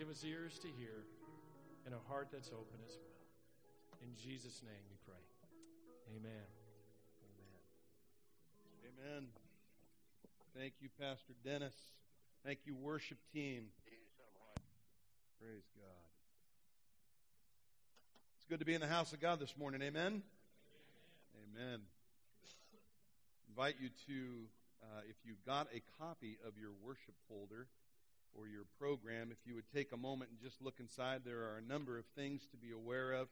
Give us ears to hear and a heart that's open as well. In Jesus' name we pray. Amen. Amen. Amen. Thank you, Pastor Dennis. Thank you, worship team. Praise God. It's good to be in the house of God this morning. Amen. Amen. Invite you to, uh, if you've got a copy of your worship folder or your program, if you would take a moment and just look inside, there are a number of things to be aware of.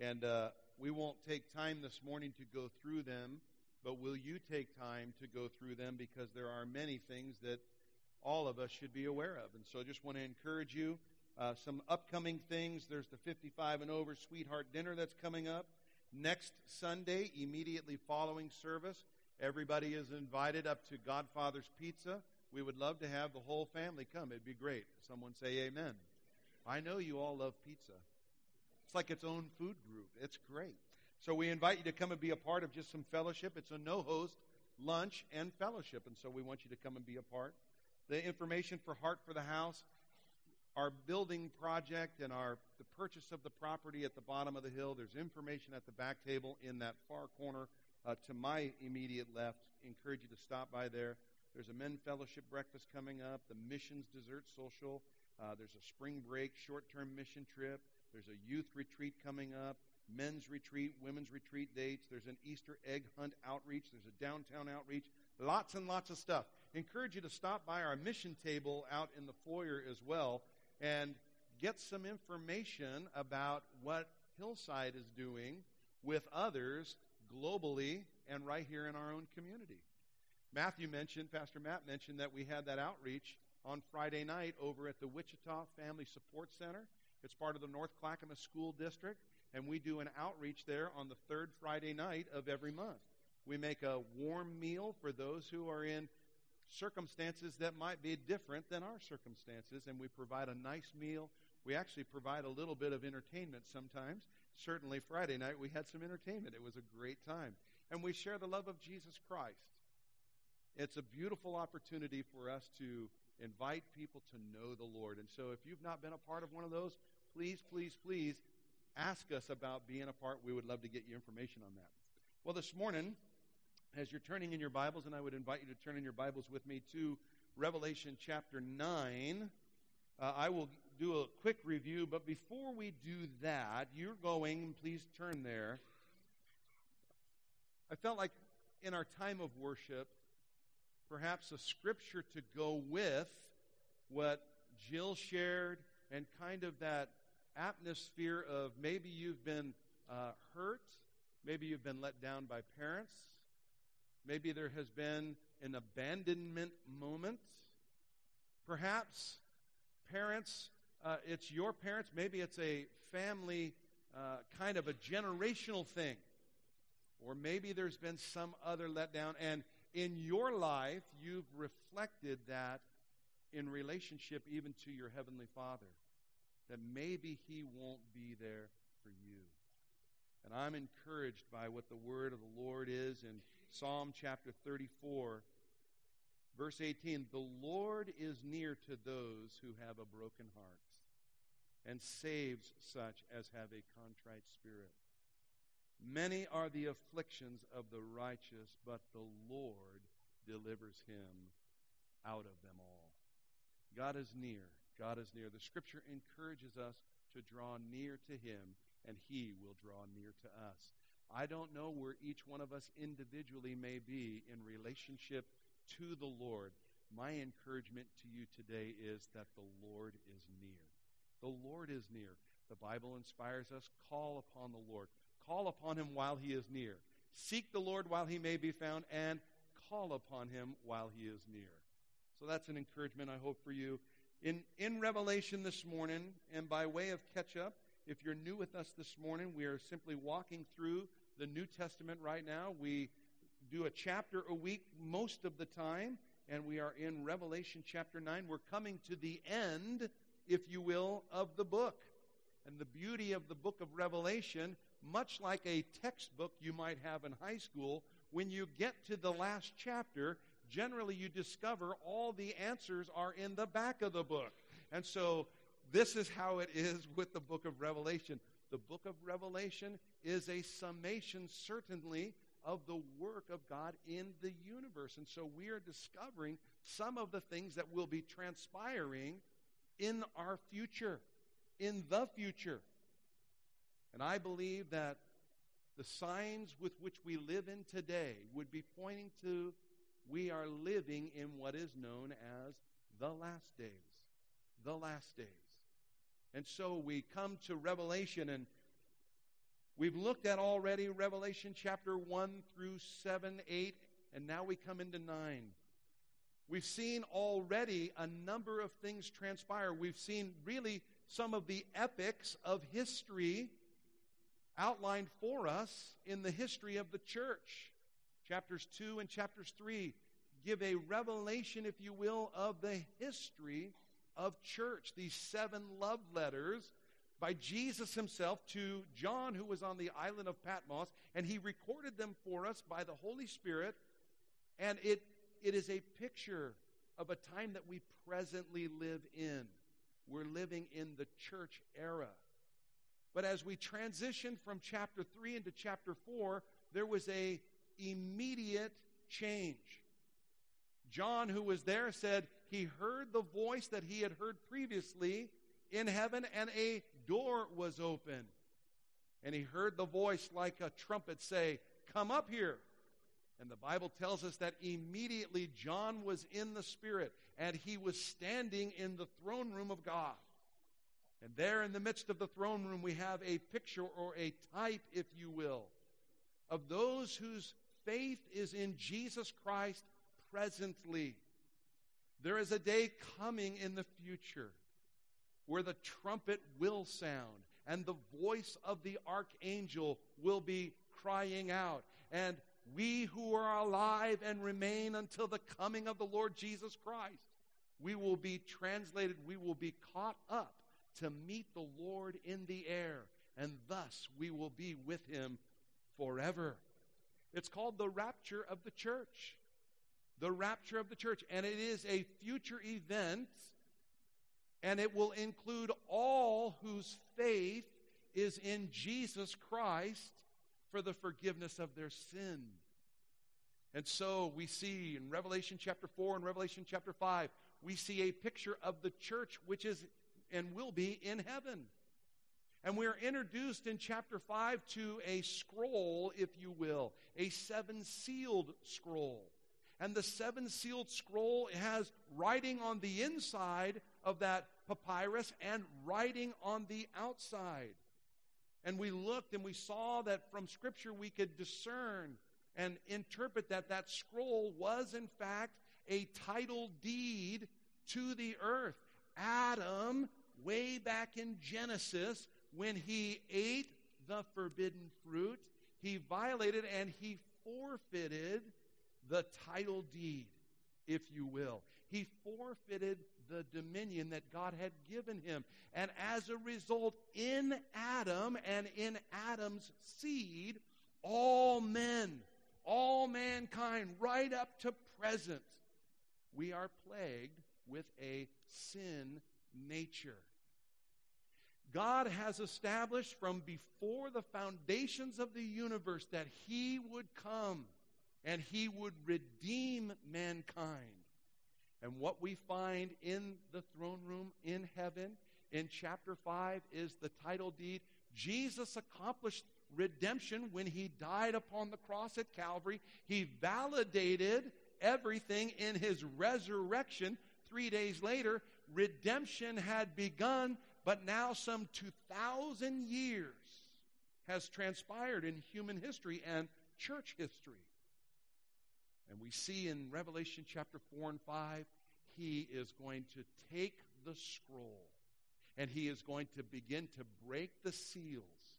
And uh, we won't take time this morning to go through them, but will you take time to go through them because there are many things that all of us should be aware of. And so I just want to encourage you. Uh, some upcoming things. There's the 55 and over sweetheart dinner that's coming up. Next Sunday, immediately following service, everybody is invited up to Godfather's Pizza. We would love to have the whole family come. It'd be great. Someone say amen. I know you all love pizza. It's like its own food group. It's great. So we invite you to come and be a part of just some fellowship. It's a no host lunch and fellowship. And so we want you to come and be a part. The information for Heart for the House, our building project, and our the purchase of the property at the bottom of the hill. There's information at the back table in that far corner uh, to my immediate left. Encourage you to stop by there. There's a men fellowship breakfast coming up, the missions dessert social. Uh, there's a spring break short term mission trip. There's a youth retreat coming up, men's retreat, women's retreat dates. There's an Easter egg hunt outreach. There's a downtown outreach. Lots and lots of stuff. Encourage you to stop by our mission table out in the foyer as well and get some information about what Hillside is doing with others globally and right here in our own community. Matthew mentioned, Pastor Matt mentioned that we had that outreach on Friday night over at the Wichita Family Support Center. It's part of the North Clackamas School District, and we do an outreach there on the third Friday night of every month. We make a warm meal for those who are in circumstances that might be different than our circumstances, and we provide a nice meal. We actually provide a little bit of entertainment sometimes. Certainly, Friday night we had some entertainment. It was a great time. And we share the love of Jesus Christ. It's a beautiful opportunity for us to invite people to know the Lord. And so if you've not been a part of one of those, please, please, please ask us about being a part. We would love to get you information on that. Well, this morning, as you're turning in your Bibles, and I would invite you to turn in your Bibles with me to Revelation chapter 9. Uh, I will do a quick review, but before we do that, you're going, please turn there. I felt like in our time of worship, perhaps a scripture to go with what Jill shared and kind of that atmosphere of maybe you've been uh, hurt, maybe you've been let down by parents, maybe there has been an abandonment moment, perhaps parents, uh, it's your parents, maybe it's a family uh, kind of a generational thing, or maybe there's been some other letdown and in your life, you've reflected that in relationship even to your Heavenly Father. That maybe He won't be there for you. And I'm encouraged by what the word of the Lord is in Psalm chapter 34, verse 18. The Lord is near to those who have a broken heart and saves such as have a contrite spirit. Many are the afflictions of the righteous, but the Lord delivers him out of them all. God is near. God is near. The scripture encourages us to draw near to him, and he will draw near to us. I don't know where each one of us individually may be in relationship to the Lord. My encouragement to you today is that the Lord is near. The Lord is near. The Bible inspires us call upon the Lord. Call upon him while he is near. Seek the Lord while he may be found, and call upon him while he is near. So that's an encouragement, I hope, for you. In, in Revelation this morning, and by way of catch up, if you're new with us this morning, we are simply walking through the New Testament right now. We do a chapter a week most of the time, and we are in Revelation chapter 9. We're coming to the end, if you will, of the book. And the beauty of the book of Revelation much like a textbook you might have in high school, when you get to the last chapter, generally you discover all the answers are in the back of the book. And so this is how it is with the book of Revelation. The book of Revelation is a summation, certainly, of the work of God in the universe. And so we are discovering some of the things that will be transpiring in our future, in the future. And I believe that the signs with which we live in today would be pointing to we are living in what is known as the last days. The last days. And so we come to Revelation, and we've looked at already Revelation chapter 1 through 7, 8, and now we come into 9. We've seen already a number of things transpire. We've seen really some of the epics of history outlined for us in the history of the church. Chapters 2 and chapters 3 give a revelation, if you will, of the history of church. These seven love letters by Jesus himself to John, who was on the island of Patmos, and he recorded them for us by the Holy Spirit. And it, it is a picture of a time that we presently live in. We're living in the church era. But as we transition from chapter 3 into chapter 4, there was a immediate change. John, who was there, said he heard the voice that he had heard previously in heaven, and a door was open. And he heard the voice like a trumpet say, Come up here. And the Bible tells us that immediately John was in the Spirit, and he was standing in the throne room of God. And there in the midst of the throne room, we have a picture or a type, if you will, of those whose faith is in Jesus Christ presently. There is a day coming in the future where the trumpet will sound and the voice of the archangel will be crying out. And we who are alive and remain until the coming of the Lord Jesus Christ, we will be translated, we will be caught up to meet the Lord in the air, and thus we will be with him forever. It's called the rapture of the church. The rapture of the church. And it is a future event, and it will include all whose faith is in Jesus Christ for the forgiveness of their sin. And so we see in Revelation chapter 4 and Revelation chapter 5, we see a picture of the church which is and will be in heaven. And we're introduced in chapter 5 to a scroll, if you will, a seven sealed scroll. And the seven sealed scroll has writing on the inside of that papyrus and writing on the outside. And we looked and we saw that from Scripture we could discern and interpret that that scroll was, in fact, a title deed to the earth. Adam way back in Genesis when he ate the forbidden fruit. He violated and he forfeited the title deed, if you will. He forfeited the dominion that God had given him. And as a result, in Adam and in Adam's seed, all men, all mankind, right up to present, we are plagued with a sin nature. God has established from before the foundations of the universe that He would come and He would redeem mankind. And what we find in the throne room in heaven in chapter 5 is the title deed. Jesus accomplished redemption when He died upon the cross at Calvary. He validated everything in His resurrection three days later. Redemption had begun but now, some 2,000 years has transpired in human history and church history. And we see in Revelation chapter 4 and 5, he is going to take the scroll and he is going to begin to break the seals,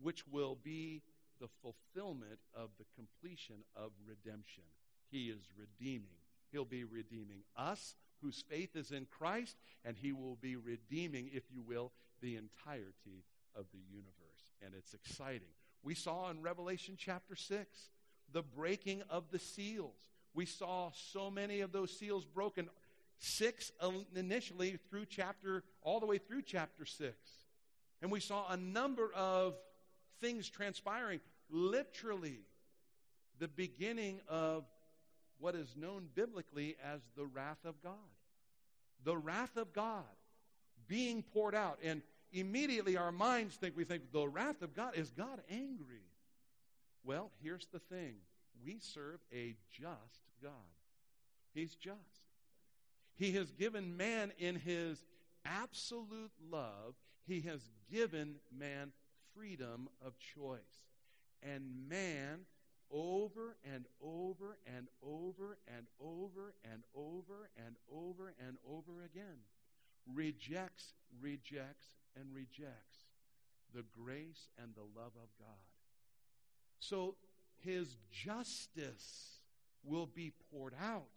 which will be the fulfillment of the completion of redemption. He is redeeming. He'll be redeeming us whose faith is in Christ, and he will be redeeming, if you will, the entirety of the universe. And it's exciting. We saw in Revelation chapter 6 the breaking of the seals. We saw so many of those seals broken. 6 initially through chapter, all the way through chapter 6. And we saw a number of things transpiring. Literally, the beginning of what is known biblically as the wrath of God. The wrath of God being poured out. And immediately our minds think, we think, the wrath of God, is God angry? Well, here's the thing we serve a just God. He's just. He has given man in his absolute love, he has given man freedom of choice. And man, over and over and over and over and over and over and over again, rejects, rejects, and rejects the grace and the love of God. So his justice will be poured out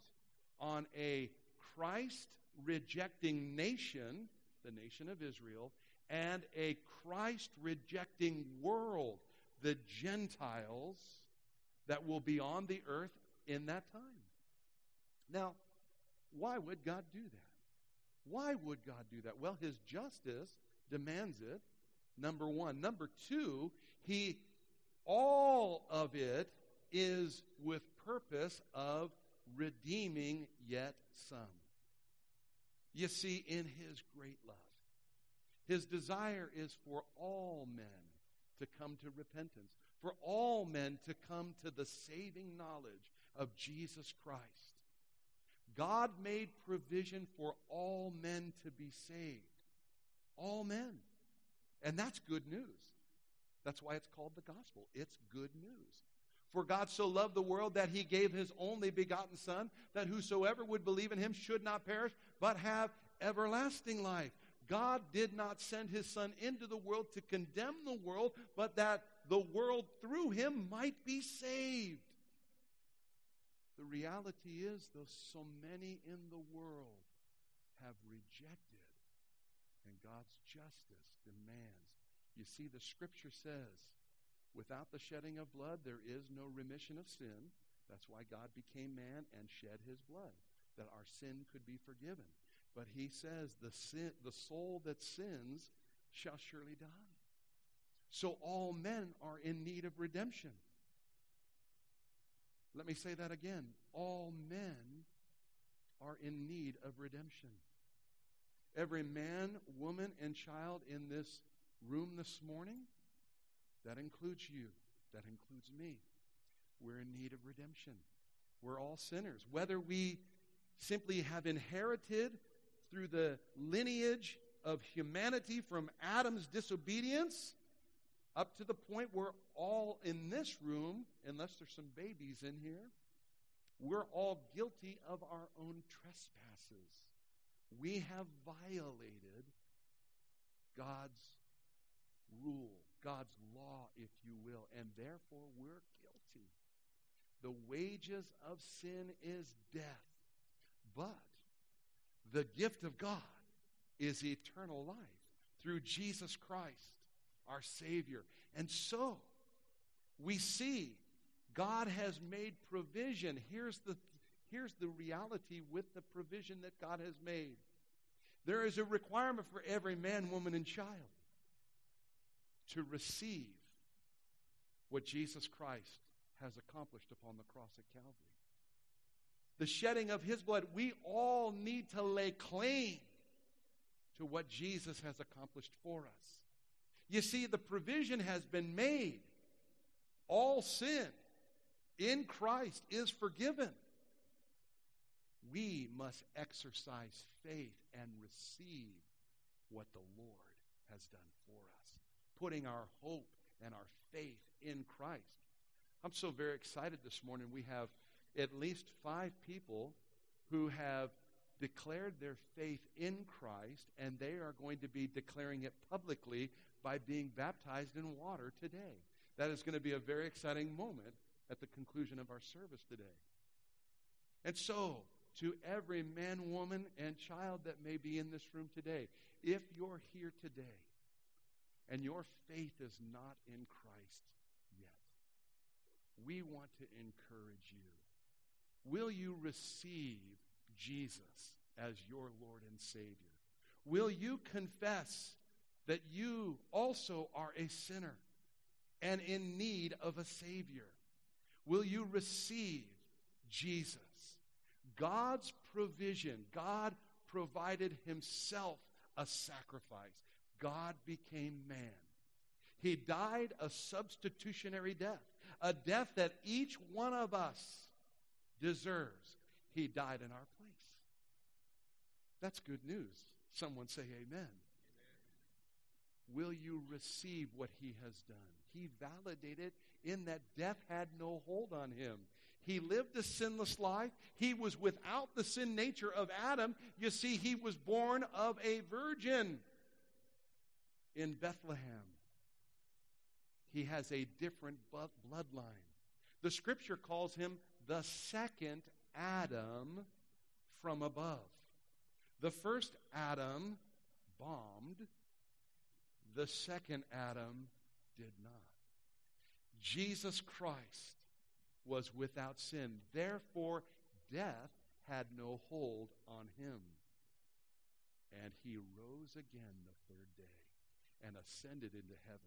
on a Christ rejecting nation, the nation of Israel, and a Christ rejecting world, the Gentiles, that will be on the earth in that time. Now, why would God do that? Why would God do that? Well, his justice demands it, number one. Number two, he all of it is with purpose of redeeming yet some. You see, in his great love, his desire is for all men to come to repentance, for all men to come to the saving knowledge of Jesus Christ. God made provision for all men to be saved. All men. And that's good news. That's why it's called the gospel. It's good news. For God so loved the world that he gave his only begotten Son, that whosoever would believe in him should not perish, but have everlasting life. God did not send his Son into the world to condemn the world, but that the world through him might be saved. The reality is, though so many in the world have rejected, and God's justice demands you see, the scripture says, without the shedding of blood, there is no remission of sin. That's why God became man and shed his blood, that our sin could be forgiven. But he says, the, sin, the soul that sins shall surely die. So all men are in need of redemption. Let me say that again. All men are in need of redemption. Every man, woman, and child in this room this morning, that includes you, that includes me. We're in need of redemption. We're all sinners. Whether we simply have inherited through the lineage of humanity from Adam's disobedience up to the point where all in this room, unless there's some babies in here, we're all guilty of our own trespasses. We have violated God's rule, God's law, if you will, and therefore we're guilty. The wages of sin is death. But the gift of God is eternal life through Jesus Christ, our Savior. And so we see God has made provision. Here's the, here's the reality with the provision that God has made. There is a requirement for every man, woman, and child to receive what Jesus Christ has accomplished upon the cross at Calvary. The shedding of his blood, we all need to lay claim to what Jesus has accomplished for us. You see, the provision has been made. All sin in Christ is forgiven. We must exercise faith and receive what the Lord has done for us putting our hope and our faith in Christ. I'm so very excited this morning. We have at least five people who have declared their faith in Christ, and they are going to be declaring it publicly by being baptized in water today. That is going to be a very exciting moment at the conclusion of our service today. And so, to every man, woman, and child that may be in this room today, if you're here today and your faith is not in Christ yet, we want to encourage you. Will you receive Jesus as your Lord and Savior? Will you confess that you also are a sinner and in need of a Savior? Will you receive Jesus? God's provision, God provided Himself a sacrifice. God became man. He died a substitutionary death, a death that each one of us deserves. He died in our place. That's good news. Someone say amen. Will you receive what he has done? He validated in that death had no hold on him. He lived a sinless life. He was without the sin nature of Adam. You see, he was born of a virgin in Bethlehem. He has a different bloodline. The scripture calls him the second Adam from above. The first Adam bombed, the second Adam did not. Jesus Christ was without sin. Therefore, death had no hold on him. And he rose again the third day and ascended into heaven.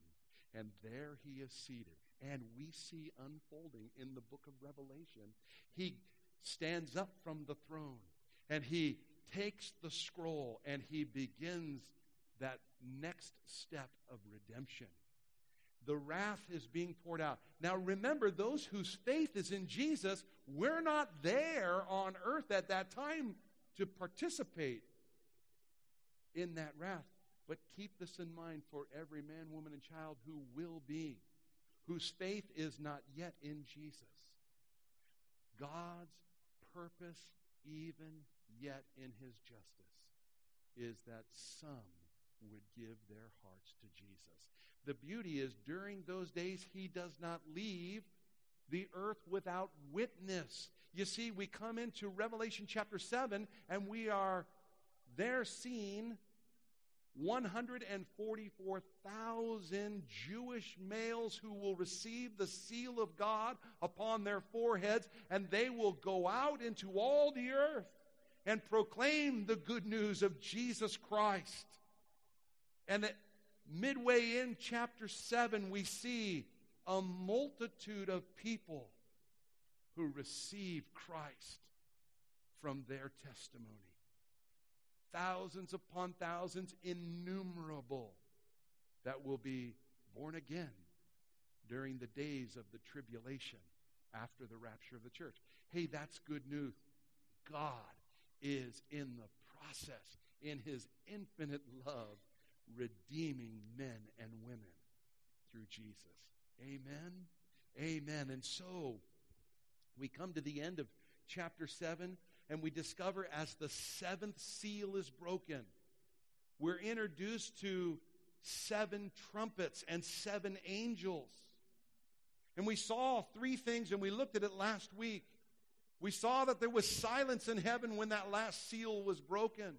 And there he is seated. And we see unfolding in the book of Revelation. He stands up from the throne and he takes the scroll and he begins that next step of redemption. The wrath is being poured out. Now remember, those whose faith is in Jesus, we're not there on earth at that time to participate in that wrath. But keep this in mind for every man, woman, and child who will be, whose faith is not yet in Jesus. God's purpose, even yet in his justice, is that some would give their hearts to Jesus. The beauty is, during those days, he does not leave the earth without witness. You see, we come into Revelation chapter 7, and we are there seeing 144,000 Jewish males who will receive the seal of God upon their foreheads, and they will go out into all the earth and proclaim the good news of Jesus Christ. And that midway in chapter 7, we see a multitude of people who receive Christ from their testimony. Thousands upon thousands, innumerable, that will be born again during the days of the tribulation after the rapture of the church. Hey, that's good news. God is in the process, in his infinite love, redeeming men and women through Jesus. Amen. Amen. And so we come to the end of chapter 7 and we discover as the seventh seal is broken, we're introduced to seven trumpets and seven angels. And we saw three things, and we looked at it last week. We saw that there was silence in heaven when that last seal was broken.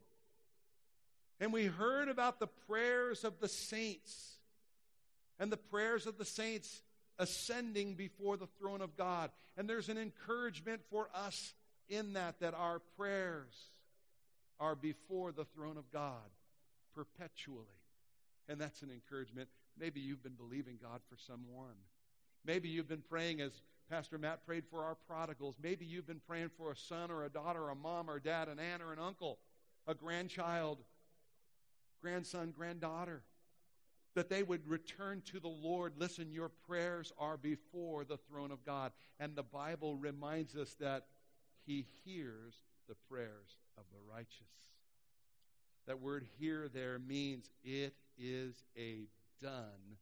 And we heard about the prayers of the saints and the prayers of the saints ascending before the throne of God. And there's an encouragement for us in that, that our prayers are before the throne of God perpetually. And that's an encouragement. Maybe you've been believing God for someone. Maybe you've been praying as Pastor Matt prayed for our prodigals. Maybe you've been praying for a son or a daughter, a mom or dad, an aunt or an uncle, a grandchild, grandson, granddaughter, that they would return to the Lord. Listen, your prayers are before the throne of God. And the Bible reminds us that He hears the prayers of the righteous. That word hear there means it is a done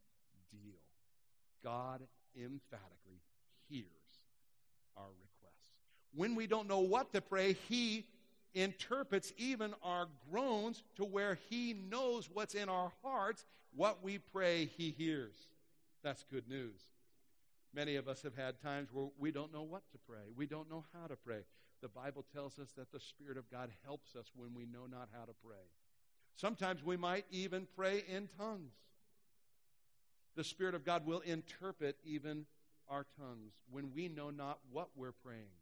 deal. God emphatically hears our requests. When we don't know what to pray, He interprets even our groans to where He knows what's in our hearts. What we pray, He hears. That's good news. Many of us have had times where we don't know what to pray. We don't know how to pray. The Bible tells us that the Spirit of God helps us when we know not how to pray. Sometimes we might even pray in tongues. The Spirit of God will interpret even our tongues when we know not what we're praying.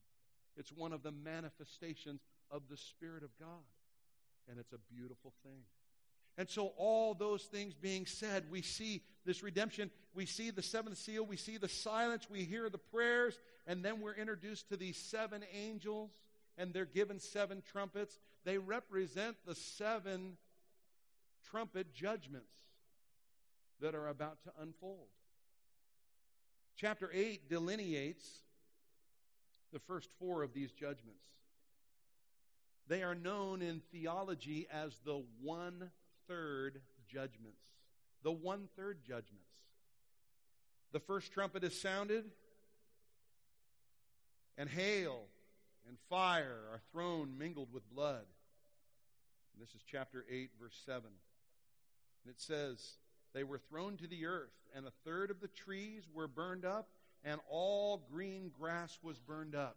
It's one of the manifestations of the Spirit of God. And it's a beautiful thing. And so, all those things being said, we see this redemption. We see the seventh seal. We see the silence. We hear the prayers. And then we're introduced to these seven angels, and they're given seven trumpets. They represent the seven trumpet judgments that are about to unfold. Chapter 8 delineates the first four of these judgments. They are known in theology as the one third judgments. The one third judgments. The first trumpet is sounded, and hail and fire are thrown mingled with blood. And this is chapter 8, verse 7. And it says, They were thrown to the earth, and a third of the trees were burned up, and all green grass was burned up.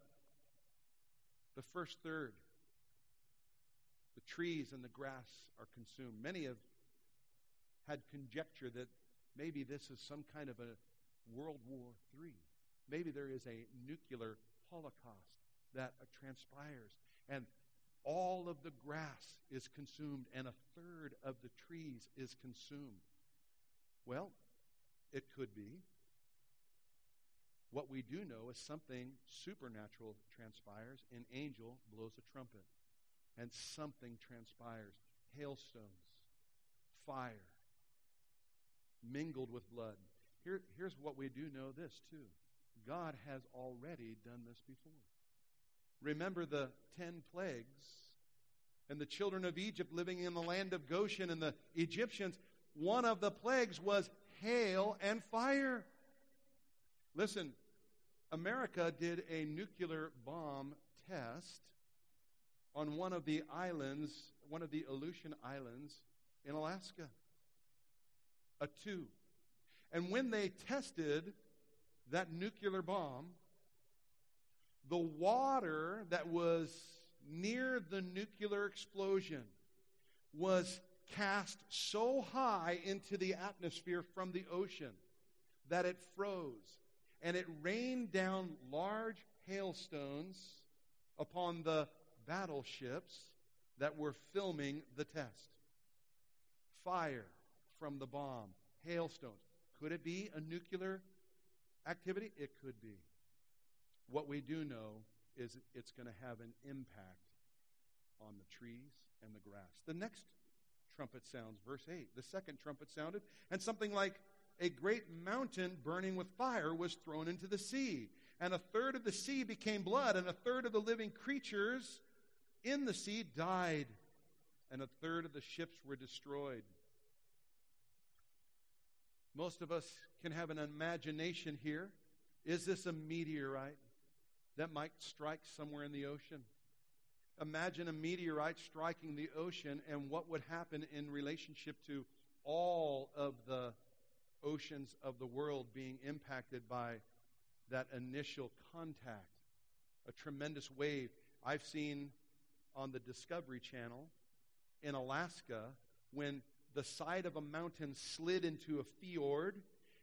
The first third the trees and the grass are consumed. Many have had conjecture that maybe this is some kind of a World War III. Maybe there is a nuclear holocaust that transpires, and all of the grass is consumed, and a third of the trees is consumed. Well, it could be. What we do know is something supernatural transpires. An angel blows a trumpet and something transpires hailstones, fire, mingled with blood. Here, here's what we do know this, too God has already done this before. Remember the ten plagues and the children of Egypt living in the land of Goshen and the Egyptians. One of the plagues was hail and fire. Listen, America did a nuclear bomb test on one of the islands, one of the Aleutian Islands in Alaska. A two. And when they tested that nuclear bomb, the water that was near the nuclear explosion was cast so high into the atmosphere from the ocean that it froze. And it rained down large hailstones upon the battleships that were filming the test. Fire from the bomb, hailstones. Could it be a nuclear activity? It could be. What we do know is it's going to have an impact on the trees and the grass. The next trumpet sounds, verse 8. The second trumpet sounded, and something like a great mountain burning with fire was thrown into the sea. And a third of the sea became blood, and a third of the living creatures in the sea died, and a third of the ships were destroyed. Most of us can have an imagination here. Is this a meteorite that might strike somewhere in the ocean? Imagine a meteorite striking the ocean and what would happen in relationship to all of the oceans of the world being impacted by that initial contact. A tremendous wave. I've seen on the Discovery Channel in Alaska when the side of a mountain slid into a fjord,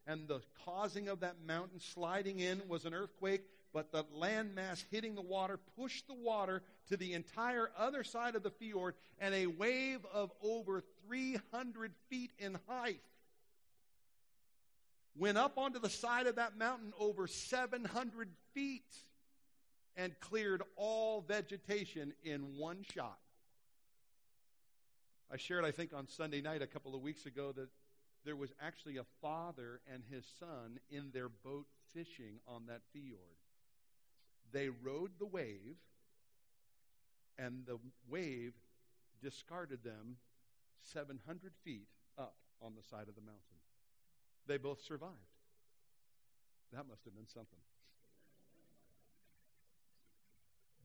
and the causing of that mountain sliding in was an earthquake, but the landmass hitting the water pushed the water to the entire other side of the fjord, and a wave of over 300 feet in height went up onto the side of that mountain over 700 feet and cleared all vegetation in one shot. I shared, I think, on Sunday night a couple of weeks ago that there was actually a father and his son in their boat fishing on that fjord. They rode the wave, and the wave discarded them 700 feet up on the side of the mountain. They both survived. That must have been something.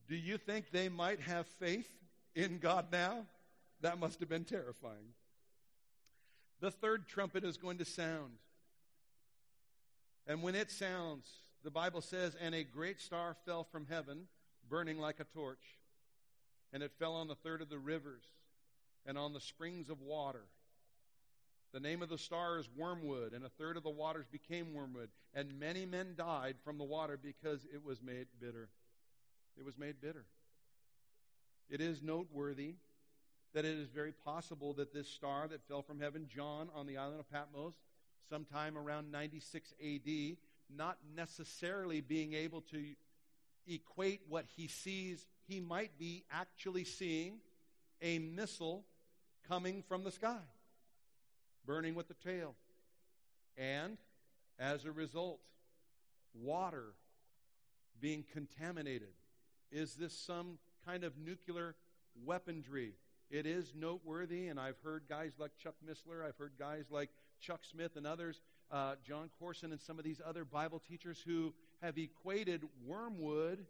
Do you think they might have faith in God now? That must have been terrifying. The third trumpet is going to sound. And when it sounds, the Bible says, and a great star fell from heaven, burning like a torch. And it fell on the third of the rivers and on the springs of water. The name of the star is wormwood, and a third of the waters became wormwood. And many men died from the water because it was made bitter. It was made bitter. It is noteworthy that it is very possible that this star that fell from heaven, John on the island of Patmos, sometime around 96 AD, not necessarily being able to equate what he sees, he might be actually seeing a missile coming from the sky, burning with the tail. And as a result, water being contaminated. Is this some kind of nuclear weaponry? It is noteworthy, and I've heard guys like Chuck Missler, I've heard guys like Chuck Smith and others, uh, Jon Courson, and some of these other Bible teachers who have equated wormwood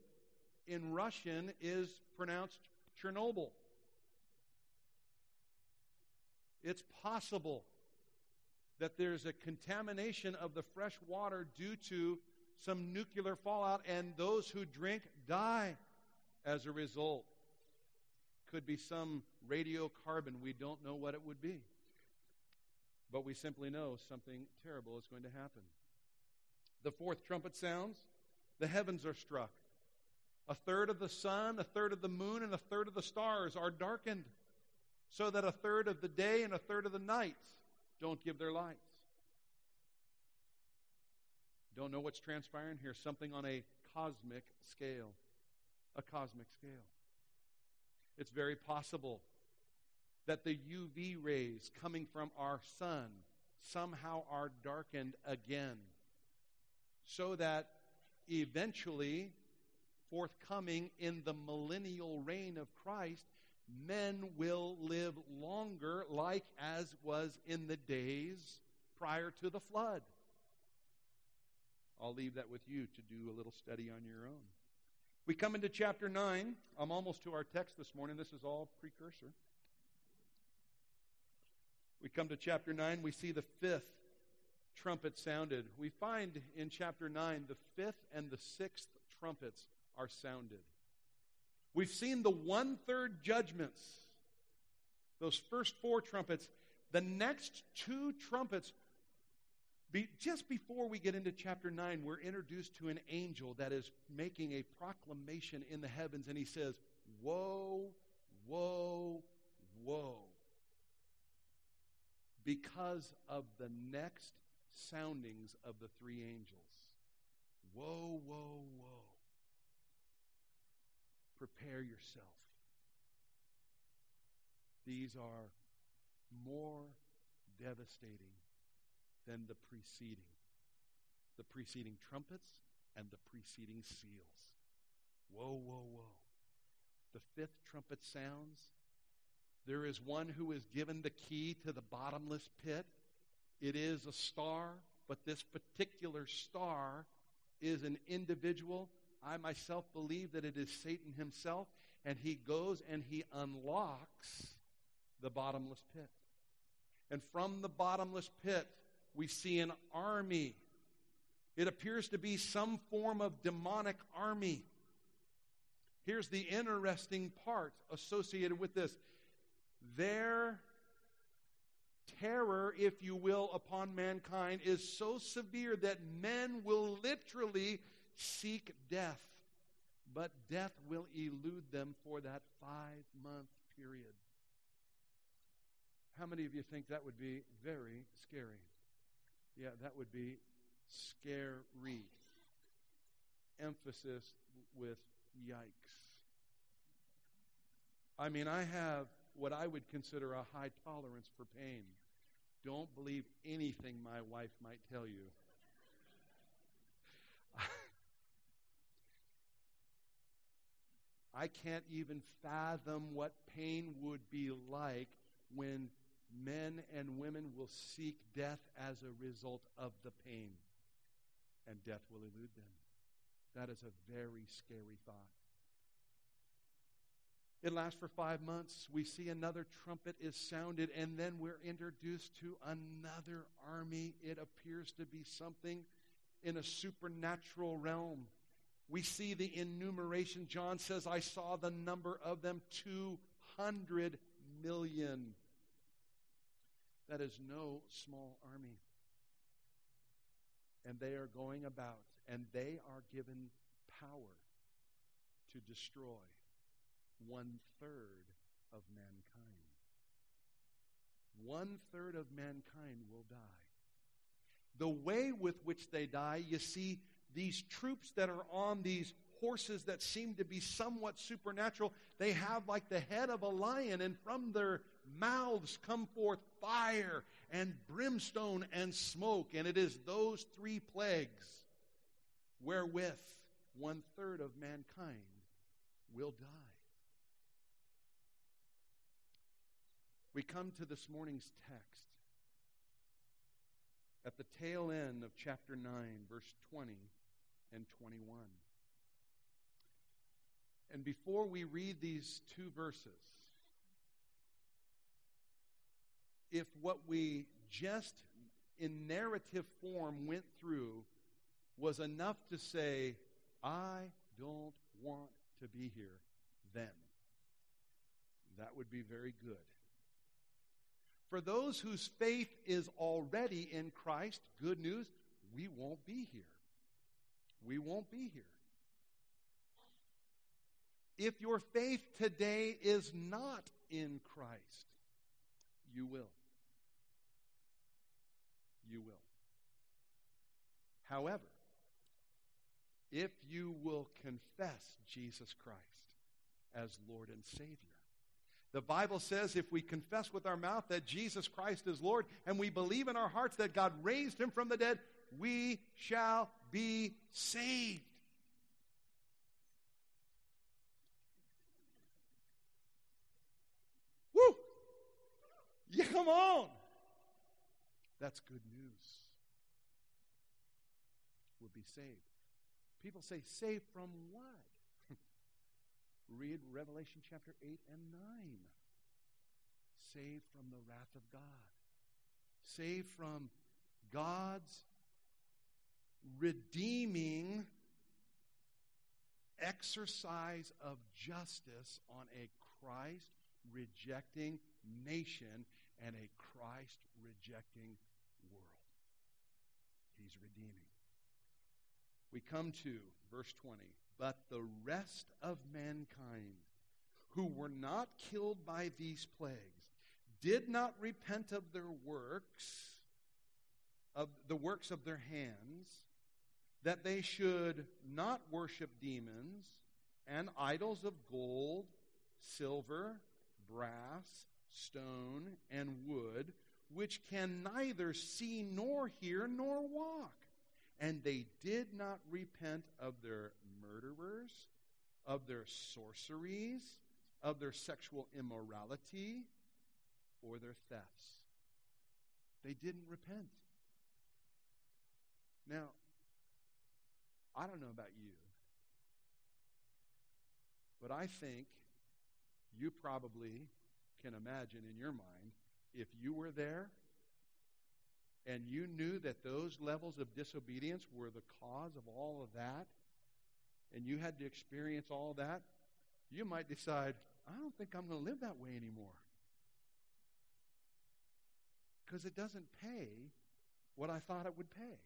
in Russian is pronounced Chernobyl. It's possible that there's a contamination of the fresh water due to some nuclear fallout, and those who drink die as a result. Could be some radiocarbon. We don't know what it would be. But we simply know something terrible is going to happen. The fourth trumpet sounds, the heavens are struck. A third of the sun, a third of the moon, and a third of the stars are darkened, so that a third of the day and a third of the night don't give their lights. Don't know what's transpiring here. Something on a cosmic scale. A cosmic scale. It's very possible that the UV rays coming from our sun somehow are darkened again. So that eventually, forthcoming in the millennial reign of Christ, men will live longer, like as was in the days prior to the flood. I'll leave that with you to do a little study on your own. We come into chapter 9. I'm almost to our text this morning. This is all precursor. We come to chapter 9. We see the fifth trumpet sounded. We find in chapter 9 the fifth and the sixth trumpets are sounded. We've seen the one third judgments, those first four trumpets. The next two trumpets be, just before we get into chapter 9, we're introduced to an angel that is making a proclamation in the heavens, and he says, Woe, woe, woe. Because of the next soundings of the three angels. Woe, woe, woe. Prepare yourself. These are more devastating than the preceding. The preceding trumpets and the preceding seals. Whoa, whoa, whoa. The fifth trumpet sounds. There is one who is given the key to the bottomless pit. It is a star, but this particular star is an individual. I myself believe that it is Satan himself, and he goes and he unlocks the bottomless pit. And from the bottomless pit, we see an army. It appears to be some form of demonic army. Here's the interesting part associated with this their terror, if you will, upon mankind is so severe that men will literally seek death, but death will elude them for that five month period. How many of you think that would be very scary? Yeah, that would be scary. Emphasis with yikes. I mean, I have what I would consider a high tolerance for pain. Don't believe anything my wife might tell you. I can't even fathom what pain would be like when men and women will seek death as a result of the pain, and death will elude them. That is a very scary thought. It lasts for five months. We see another trumpet is sounded, and then we're introduced to another army. It appears to be something in a supernatural realm. We see the enumeration. John says, I saw the number of them 200 million. That is no small army. And they are going about, and they are given power to destroy one third of mankind. one third of mankind will die. The way with which they die, you see, these troops that are on these horses that seem to be somewhat supernatural, they have like the head of a lion, and from their mouths come forth fire and brimstone and smoke. And it is those three plagues wherewith one third of mankind will die. We come to this morning's text at the tail end of chapter 9, verse 20 and 21. And before we read these two verses, if what we just in narrative form went through was enough to say, I don't want to be here then, that would be very good. For those whose faith is already in Christ, good news, we won't be here. We won't be here. If your faith today is not in Christ, you will. You will. However, if you will confess Jesus Christ as Lord and Savior, the Bible says if we confess with our mouth that Jesus Christ is Lord and we believe in our hearts that God raised him from the dead, we shall be saved. Woo! Yeah, come on. That's good news. We'll be saved. People say, saved from what? Read Revelation chapter 8 and 9. Saved from the wrath of God. Saved from God's redeeming exercise of justice on a Christ rejecting nation and a Christ rejecting. He's redeeming. We come to verse 20. But the rest of mankind who were not killed by these plagues did not repent of their works, of the works of their hands, that they should not worship demons and idols of gold, silver, brass, stone, and wood, which can neither see nor hear nor walk. And they did not repent of their murderers, of their sorceries, of their sexual immorality, or their thefts. They didn't repent. Now, I don't know about you, but I think you probably can imagine in your mind if you were there and you knew that those levels of disobedience were the cause of all of that, and you had to experience all that, you might decide, I don't think I'm going to live that way anymore. Because it doesn't pay what I thought it would pay.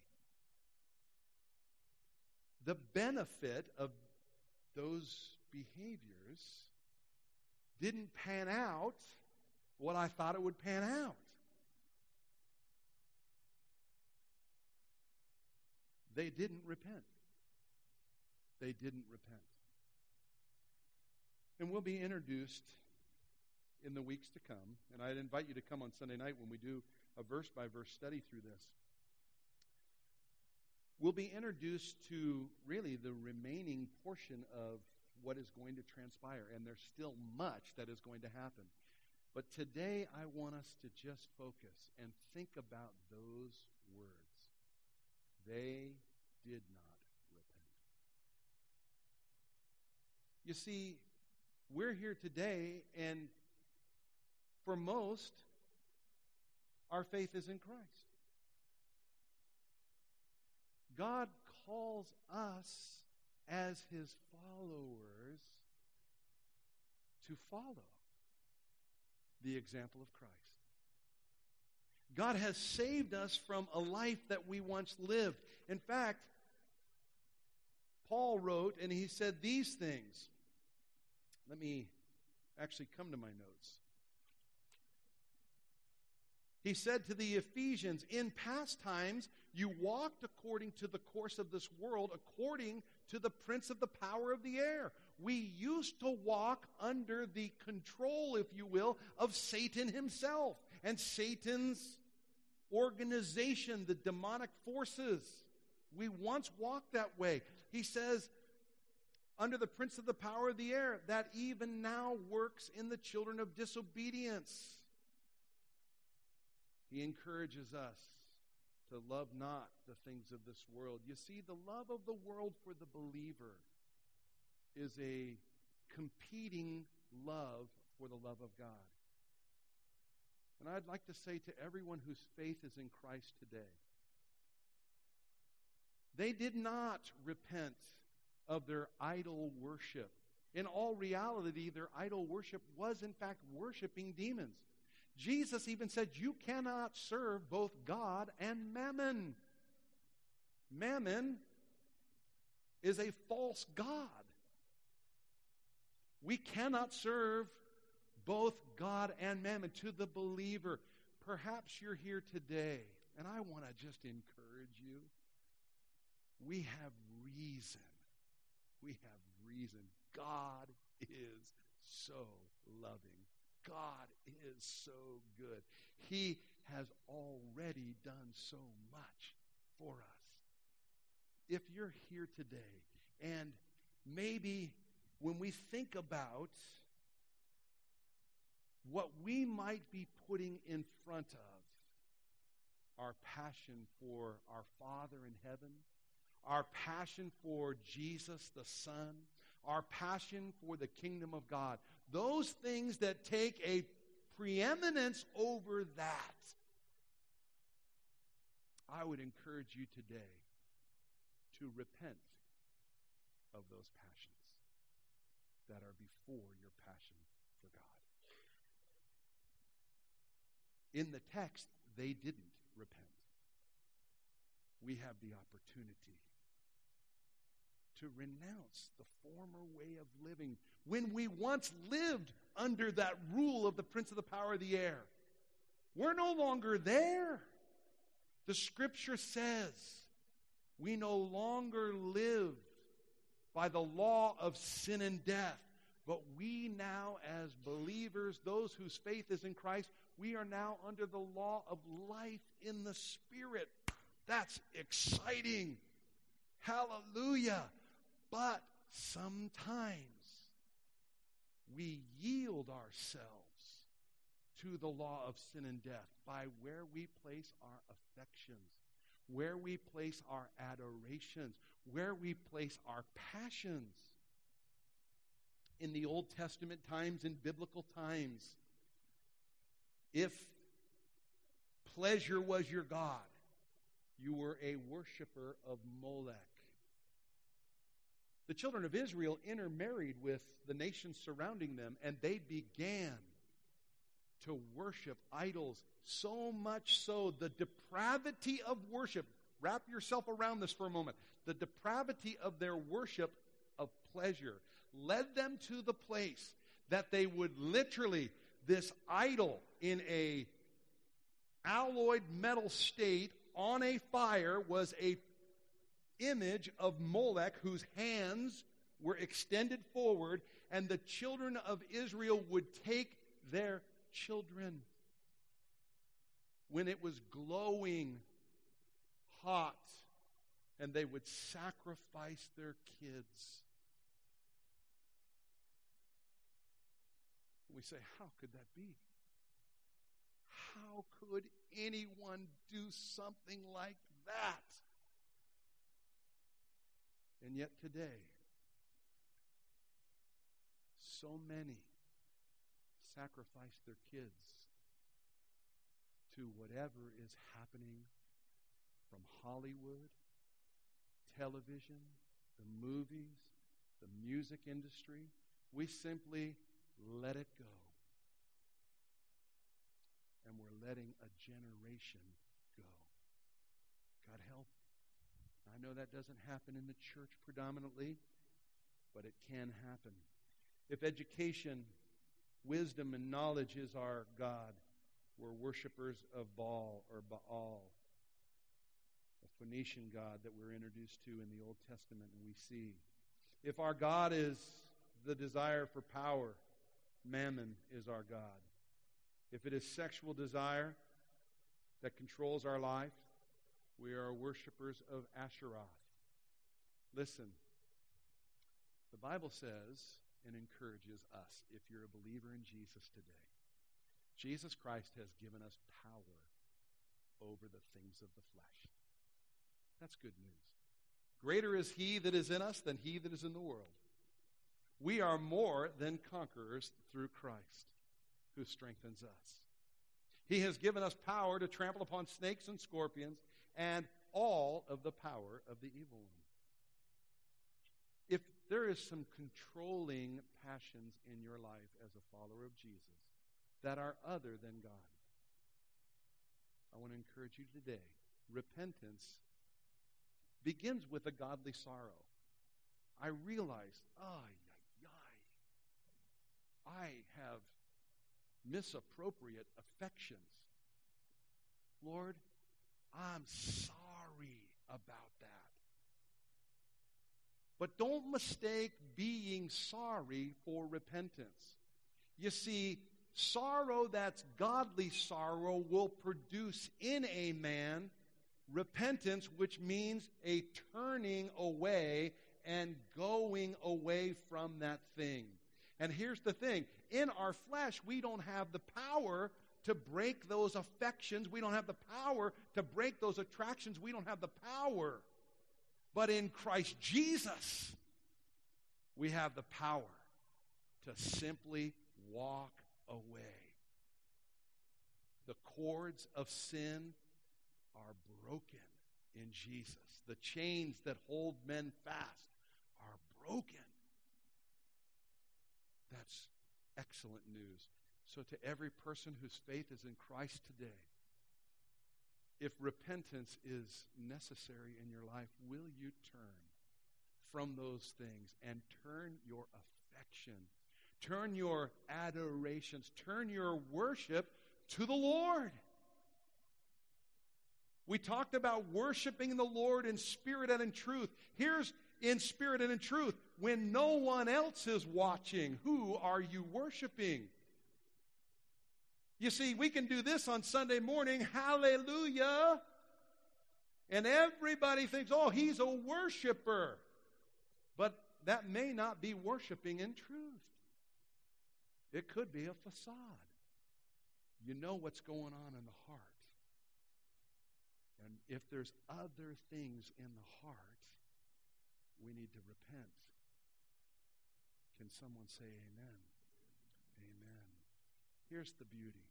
The benefit of those behaviors didn't pan out what I thought it would pan out. They didn't repent. They didn't repent. And we'll be introduced in the weeks to come. And I'd invite you to come on Sunday night when we do a verse by verse study through this. We'll be introduced to really the remaining portion of what is going to transpire. And there's still much that is going to happen. But today I want us to just focus and think about those words. They did not repent. You see, we're here today, and for most, our faith is in Christ. God calls us as his followers to follow the example of Christ. God has saved us from a life that we once lived. In fact, Paul wrote, and he said these things. Let me actually come to my notes. He said to the Ephesians, In past times you walked according to the course of this world, according to the prince of the power of the air. We used to walk under the control, if you will, of Satan himself and Satan's organization, the demonic forces. We once walked that way. He says, under the prince of the power of the air, that even now works in the children of disobedience. He encourages us to love not the things of this world. You see, the love of the world for the believer is a competing love for the love of God. And I'd like to say to everyone whose faith is in Christ today, they did not repent of their idol worship. In all reality, their idol worship was, in fact, worshiping demons. Jesus even said, You cannot serve both God and mammon. Mammon is a false God. We cannot serve both God and mammon to the believer. Perhaps you're here today, and I want to just encourage you. We have reason. We have reason. God is so loving. God is so good. He has already done so much for us. If you're here today and maybe when we think about what we might be putting in front of our passion for our Father in heaven, our passion for Jesus the Son, our passion for the kingdom of God, those things that take a preeminence over that, I would encourage you today to repent of those passions that are before your passion for God. In the text, they didn't repent. We have the opportunity to renounce the former way of living when we once lived under that rule of the prince of the power of the air. We're no longer there. The scripture says we no longer live by the law of sin and death, but we now, as believers, those whose faith is in Christ, we are now under the law of life in the Spirit. That's exciting. Hallelujah. But sometimes we yield ourselves to the law of sin and death by where we place our affections, where we place our adorations, where we place our passions. In the Old Testament times, in biblical times, if pleasure was your God, you were a worshiper of Molech. The children of Israel intermarried with the nations surrounding them, and they began to worship idols so much so the depravity of worship. Wrap yourself around this for a moment. The depravity of their worship of pleasure led them to the place that they would literally, this idol in a alloyed metal state on a fire was a image of Molech, whose hands were extended forward, and the children of Israel would take their children when it was glowing hot, and they would sacrifice their kids. We say, How could that be? How could anyone do something like that? And yet today, so many sacrifice their kids to whatever is happening from Hollywood, television, the movies, the music industry. We simply let it go. And we're letting a generation go. God help I know that doesn't happen in the church predominantly, but it can happen. If education, wisdom, and knowledge is our God, We're worshippers of Baal or Baal, a Phoenician god that we're introduced to in the Old Testament and we see. If our God is the desire for power, mammon is our God. If it is sexual desire that controls our life, we are worshippers of Asheroth. Listen, the Bible says and encourages us if you're a believer in Jesus today. Jesus Christ has given us power over the things of the flesh. That's good news. Greater is he that is in us than he that is in the world. We are more than conquerors through Christ who strengthens us. He has given us power to trample upon snakes and scorpions and all of the power of the evil one. There is some controlling passions in your life as a follower of Jesus that are other than God, I want to encourage you today. Repentance begins with a godly sorrow. I realized, ay, ay, ay, I have misappropriate affections. Lord, I'm sorry about that. But don't mistake being sorry for repentance. You see, sorrow that's godly sorrow will produce in a man repentance, which means a turning away and going away from that thing. And here's the thing in our flesh, we don't have the power to break those affections. We don't have the power to break those attractions. We don't have the power. But in Christ Jesus, we have the power to simply walk away. The cords of sin are broken in Jesus. The chains that hold men fast are broken. That's excellent news. So, to every person whose faith is in Christ today, if repentance is necessary in your life, will you turn from those things and turn your affection, turn your adorations, turn your worship to the Lord? We talked about worshiping the Lord in spirit and in truth. Here's in spirit and in truth. When no one else is watching, who are you worshiping? You see, we can do this on Sunday morning, hallelujah. And everybody thinks, oh, he's a worshiper. But that may not be worshiping in truth. It could be a facade. You know what's going on in the heart. And if there's other things in the heart, we need to repent. Can someone say amen? Amen. Here's the beauty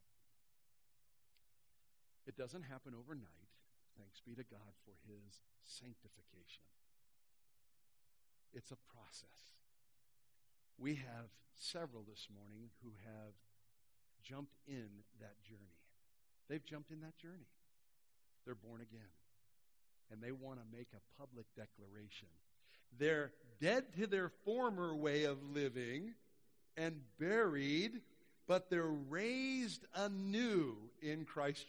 it doesn't happen overnight. Thanks be to God for his sanctification. It's a process. We have several this morning who have jumped in that journey. They've jumped in that journey. They're born again. And they want to make a public declaration. They're dead to their former way of living and buried, but they're raised anew in Christ Jesus.